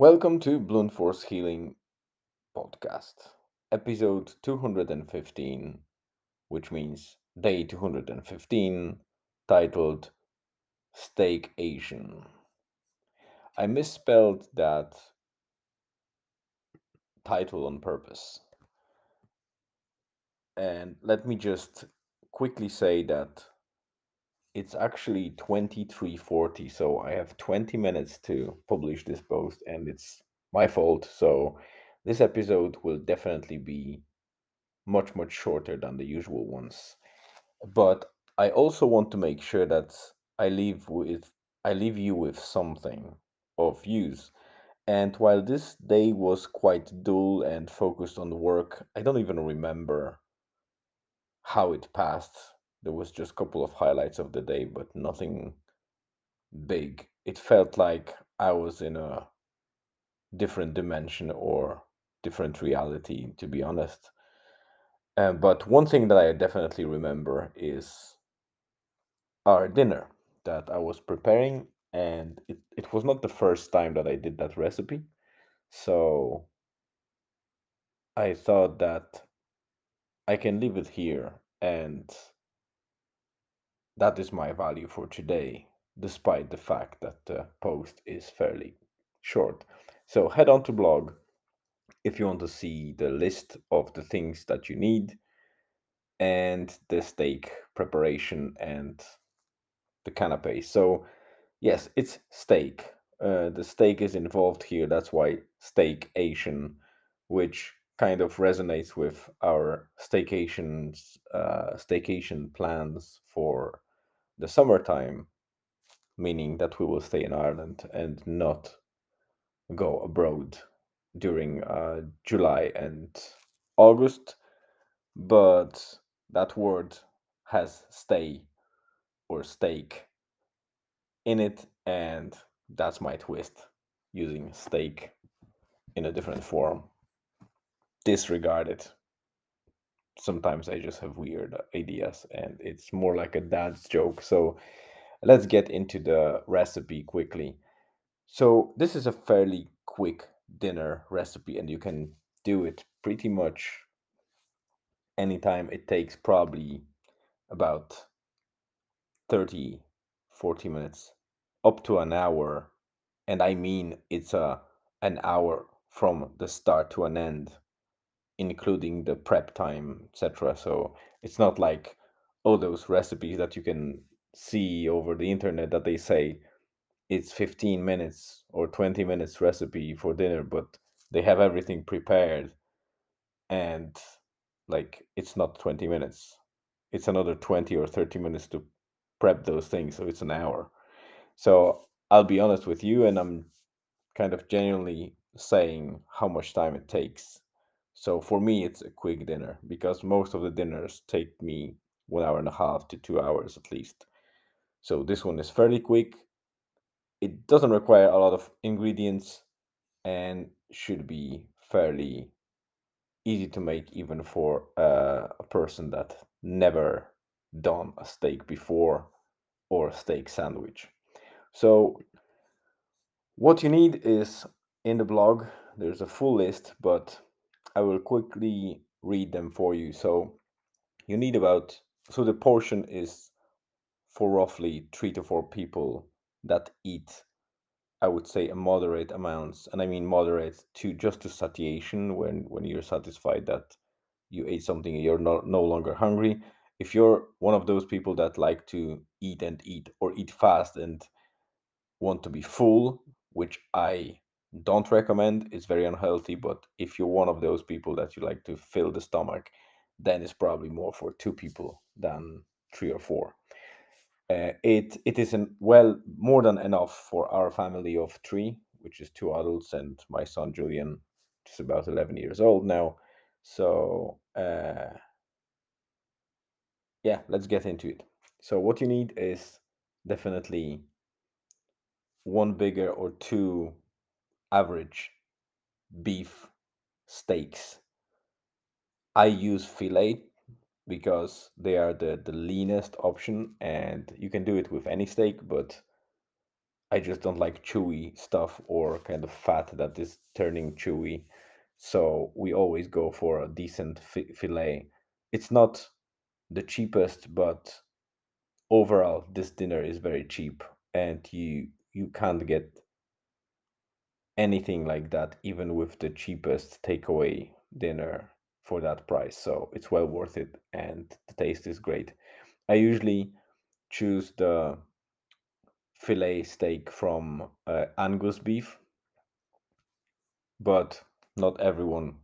Welcome to Blunt Force Healing Podcast, episode 215, which means day 215, titled Steakation. I misspelled that title on purpose. And let me just quickly say that it's actually 2340 so i have 20 minutes to publish this post and it's my fault. So this episode will definitely be much much shorter than the usual ones. But i also want to make sure that i leave with i leave you with something of use. And while this day was quite dull and focused on work i don't even remember how it passed there was just a couple of highlights of the day, but nothing big. It felt like I was in a different dimension or different reality, to be honest. Uh, but one thing that I definitely remember is our dinner that I was preparing, and it, it was not the first time that I did that recipe. So I thought that I can leave it here and that is my value for today, despite the fact that the post is fairly short. So head on to blog if you want to see the list of the things that you need and the steak preparation and the canapé. So yes, it's steak. Uh, the steak is involved here. That's why steakation, which kind of resonates with our staycations, uh, staycation plans for the summertime, meaning that we will stay in Ireland and not go abroad during uh, July and August. But that word has stay or stake in it, and that's my twist using stake in a different form. Disregard it sometimes I just have weird ideas and it's more like a dad's joke. So let's get into the recipe quickly. So this is a fairly quick dinner recipe and you can do it pretty much anytime. It takes probably about 30 40 minutes up to an hour and I mean it's a an hour from the start to an end including the prep time, etc. So it's not like all those recipes that you can see over the internet that they say it's 15 minutes or 20 minutes recipe for dinner, but they have everything prepared and like it's not 20 minutes. It's another 20 or 30 minutes to prep those things, so it's an hour. So I'll be honest with you, and I'm kind of genuinely saying how much time it takes so for me, it's a quick dinner because most of the dinners take me one hour and a half to two hours at least. So this one is fairly quick. It doesn't require a lot of ingredients and should be fairly easy to make even for uh, a person that never done a steak before or a steak sandwich. So what you need is in the blog, there's a full list, but I will quickly read them for you. So you need about so the portion is for roughly three to four people that eat I would say a moderate amounts, and I mean moderate to just to satiation when when you're satisfied that you ate something you're not no longer hungry. If you're one of those people that like to eat and eat or eat fast and want to be full, which I don't recommend. It's very unhealthy, but if you're one of those people that you like to fill the stomach, then it's probably more for two people than three or four. Uh, it it is an, well more than enough for our family of three, which is two adults and my son Julian, is about eleven years old now. So uh, yeah, let's get into it. So what you need is definitely one bigger or two average beef steaks. I use filet because they are the, the leanest option and you can do it with any steak, but I just don't like chewy stuff or kind of fat that is turning chewy. So we always go for a decent fi- fillet. It's not the cheapest, but overall this dinner is very cheap and you you can't get anything like that even with the cheapest takeaway dinner for that price. So it's well worth it and the taste is great. I usually choose the fillet steak from uh, Angus beef, but not everyone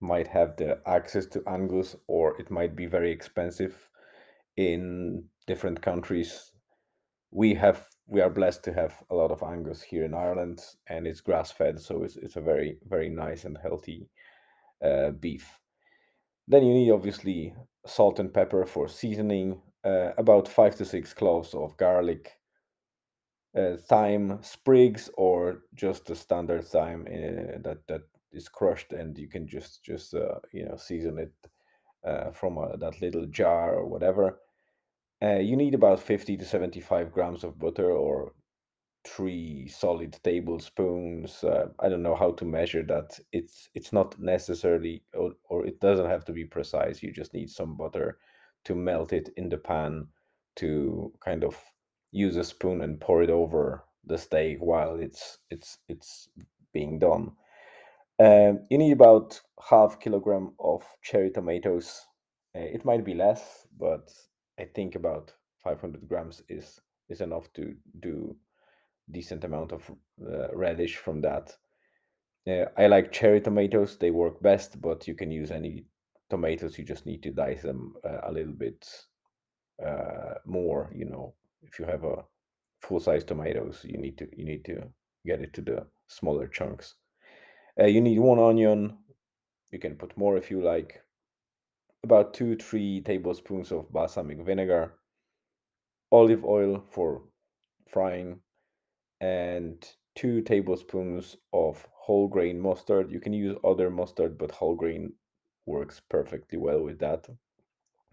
might have the access to Angus, or it might be very expensive in different countries. We have we are blessed to have a lot of Angus here in Ireland, and it's grass fed, so it's it's a very very nice and healthy uh, beef. Then you need obviously salt and pepper for seasoning, uh, about five to six cloves of garlic, uh, thyme sprigs or just the standard thyme uh, that that is crushed and you can just just uh, you know season it uh, from uh, that little jar or whatever uh, you need about 50 to 75 grams of butter or three solid tablespoons uh, i don't know how to measure that. It's it's not necessarily or, or it doesn't have to be precise. You just need some butter to melt it in the pan to kind of use a spoon and pour it over the steak while it's it's it's being done. Um, you need about half kilogram of cherry tomatoes. Uh, it might be less but i think about 500 grams is is enough to do decent amount of uh, relish from that. Uh, I like cherry tomatoes; they work best, but you can use any tomatoes. You just need to dice them uh, a little bit uh, more. You know, if you have a full size tomatoes, you need to you need to get it to the smaller chunks. Uh, you need one onion. You can put more if you like. About two three tablespoons of balsamic vinegar, olive oil for frying, and two tablespoons of whole grain mustard. You can use other mustard, but whole grain works perfectly well with that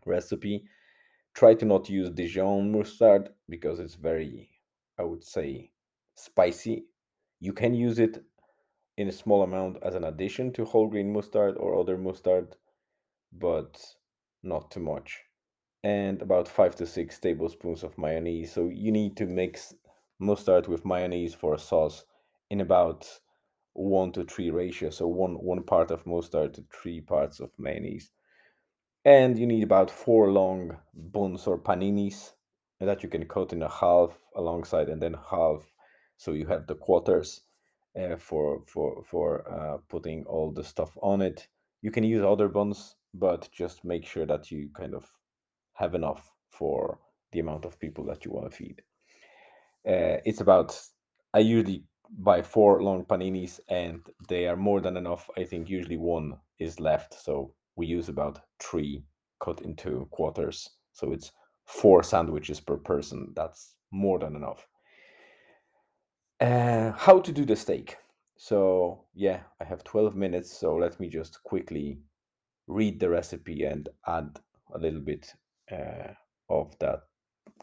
recipe. Try to not use Dijon mustard because it's very, I would say, spicy. You can use it in a small amount as an addition to whole grain mustard or other mustard, but not too much. And about five to six tablespoons of mayonnaise. So you need to mix mustard with mayonnaise for a sauce in about one to three ratio. So one one part of mustard to three parts of mayonnaise. And you need about four long buns or paninis that you can cut in a half alongside and then half so you have the quarters uh, for for for uh, putting all the stuff on it. You can use other buns, but just make sure that you kind of have enough for the amount of people that you want to feed. Uh, it's about I usually buy four long paninis, and they are more than enough. I think usually one is left, so we use about three cut into quarters. So it's four sandwiches per person. That's more than enough. Uh, how to do the steak? So yeah, I have 12 minutes, so let me just quickly read the recipe and add a little bit uh, of that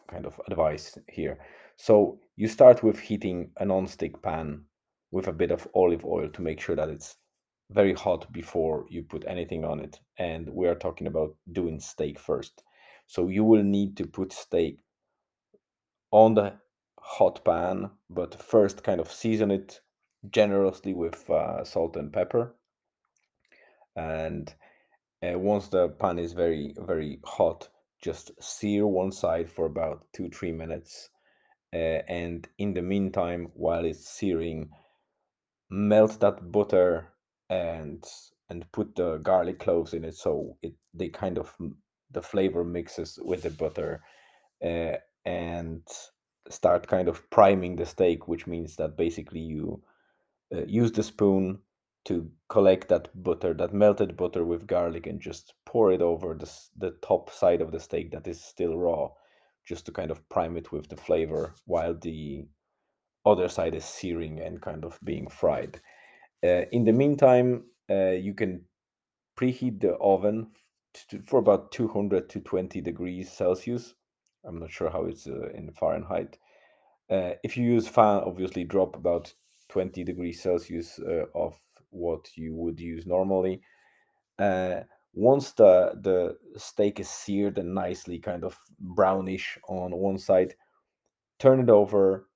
kind of advice here. So you start with heating a non-stick pan with a bit of olive oil to make sure that it's very hot before you put anything on it. And we are talking about doing steak first. So you will need to put steak on the hot pan, but first kind of season it generously with uh, salt and pepper. And uh, once the pan is very, very hot, just sear one side for about two, three minutes. Uh, and in the meantime, while it's searing, melt that butter and and put the garlic cloves in it so it they kind of the flavor mixes with the butter uh, and start kind of priming the steak which means that basically you uh, use the spoon to collect that butter that melted butter with garlic and just pour it over the, the top side of the steak that is still raw just to kind of prime it with the flavor while the other side is searing and kind of being fried. Uh, in the meantime, uh, you can preheat the oven to, for about 200 to 20 degrees Celsius. I'm not sure how it's uh, in Fahrenheit. Uh, if you use fan, obviously drop about 20 degrees Celsius uh, of what you would use normally. Uh, once the the steak is seared and nicely kind of brownish on one side, turn it over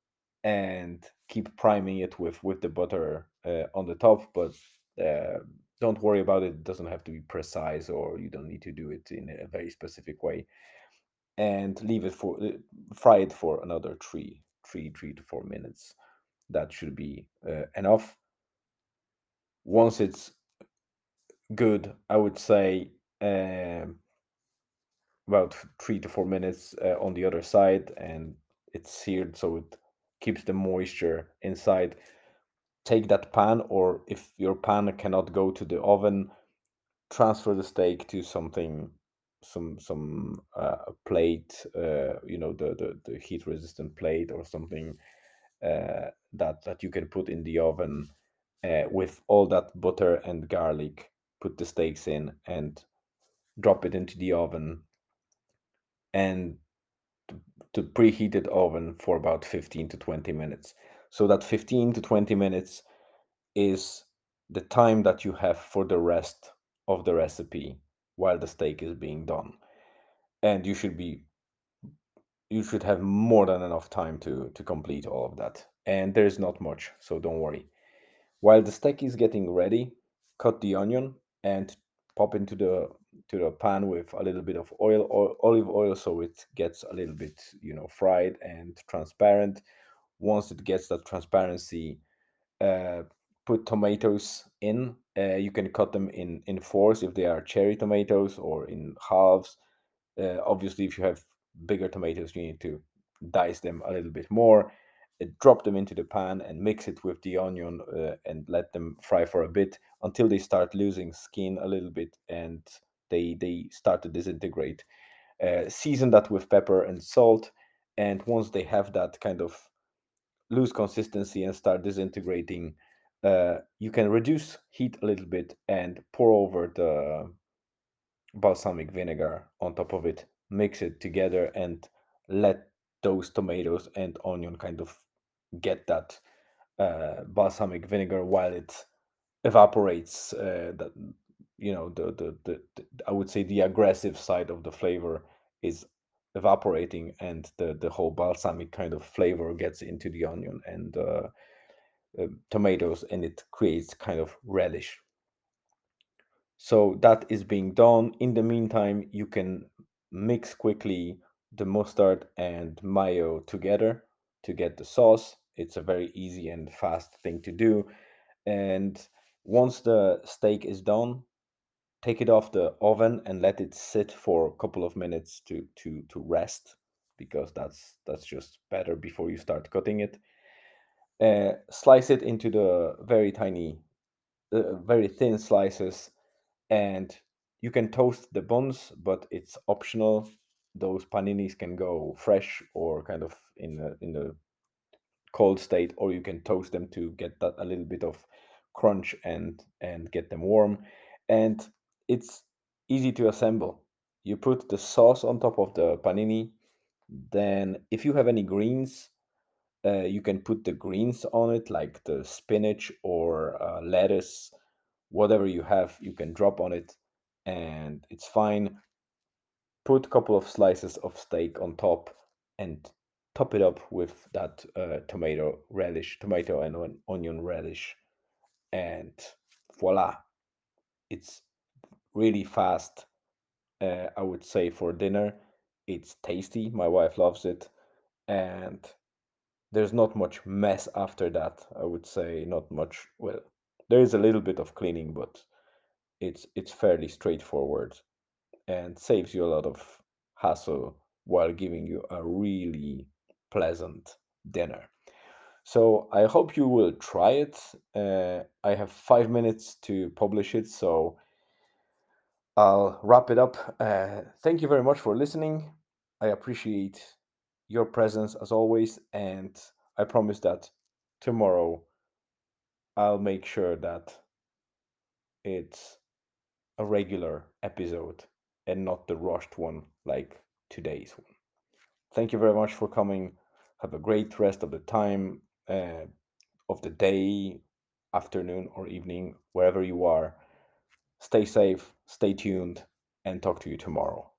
and keep priming it with with the butter uh, on the top. But uh, don't worry about it; it doesn't have to be precise, or you don't need to do it in a very specific way. And leave it for uh, fry it for another three three three to four minutes. That should be uh, enough. Once it's good, I would say um, about three to four minutes uh, on the other side, and it's seared so it keeps the moisture inside. Take that pan, or if your pan cannot go to the oven, transfer the steak to something, some some uh, plate, uh, you know, the, the the heat resistant plate or something uh, that that you can put in the oven uh, with all that butter and garlic. Put the steaks in and drop it into the oven and to preheat preheated oven for about 15 to 20 minutes. So that 15 to 20 minutes is the time that you have for the rest of the recipe while the steak is being done. And you should be you should have more than enough time to to complete all of that. And there's not much, so don't worry. While the steak is getting ready, cut the onion and pop into the to the pan with a little bit of oil or olive oil so it gets a little bit you know fried and transparent. Once it gets that transparency uh, put tomatoes in. Uh, you can cut them in in fours if they are cherry tomatoes or in halves. Uh, obviously if you have bigger tomatoes you need to dice them a little bit more drop them into the pan and mix it with the onion uh, and let them fry for a bit until they start losing skin a little bit and they they start to disintegrate. Uh, season that with pepper and salt, and once they have that kind of loose consistency and start disintegrating, uh, you can reduce heat a little bit and pour over the balsamic vinegar on top of it. Mix it together and let those tomatoes and onion kind of get that uh, balsamic vinegar while it evaporates uh, that you know the, the, the the i would say the aggressive side of the flavor is evaporating and the the whole balsamic kind of flavor gets into the onion and uh, uh, tomatoes and it creates kind of relish. So that is being done. In the meantime you can mix quickly the mustard and mayo together to get the sauce it's a very easy and fast thing to do and once the steak is done take it off the oven and let it sit for a couple of minutes to to to rest because that's that's just better before you start cutting it uh, slice it into the very tiny uh, very thin slices and you can toast the buns but it's optional. Those paninis can go fresh or kind of in the in the cold state or you can toast them to get that a little bit of crunch and and get them warm. And it's easy to assemble. You put the sauce on top of the panini. Then if you have any greens uh, you can put the greens on it like the spinach or uh, lettuce whatever you have you can drop on it and it's fine. Put a couple of slices of steak on top and top it up with that uh, tomato relish, tomato and onion relish, and voila, it's really fast. Uh, I would say for dinner, it's tasty. My wife loves it, and there's not much mess after that. I would say not much. Well, there is a little bit of cleaning, but it's it's fairly straightforward, and saves you a lot of hassle while giving you a really pleasant dinner. So I hope you will try it. Uh, I have five minutes to publish it, so I'll wrap it up. Uh, thank you very much for listening. I appreciate your presence as always, and I promise that tomorrow I'll make sure that it's a regular episode and not the rushed one like today's one. Thank you very much for coming Have a great rest of the time, uh, of the day, afternoon, or evening, wherever you are. Stay safe, stay tuned, and talk to you tomorrow.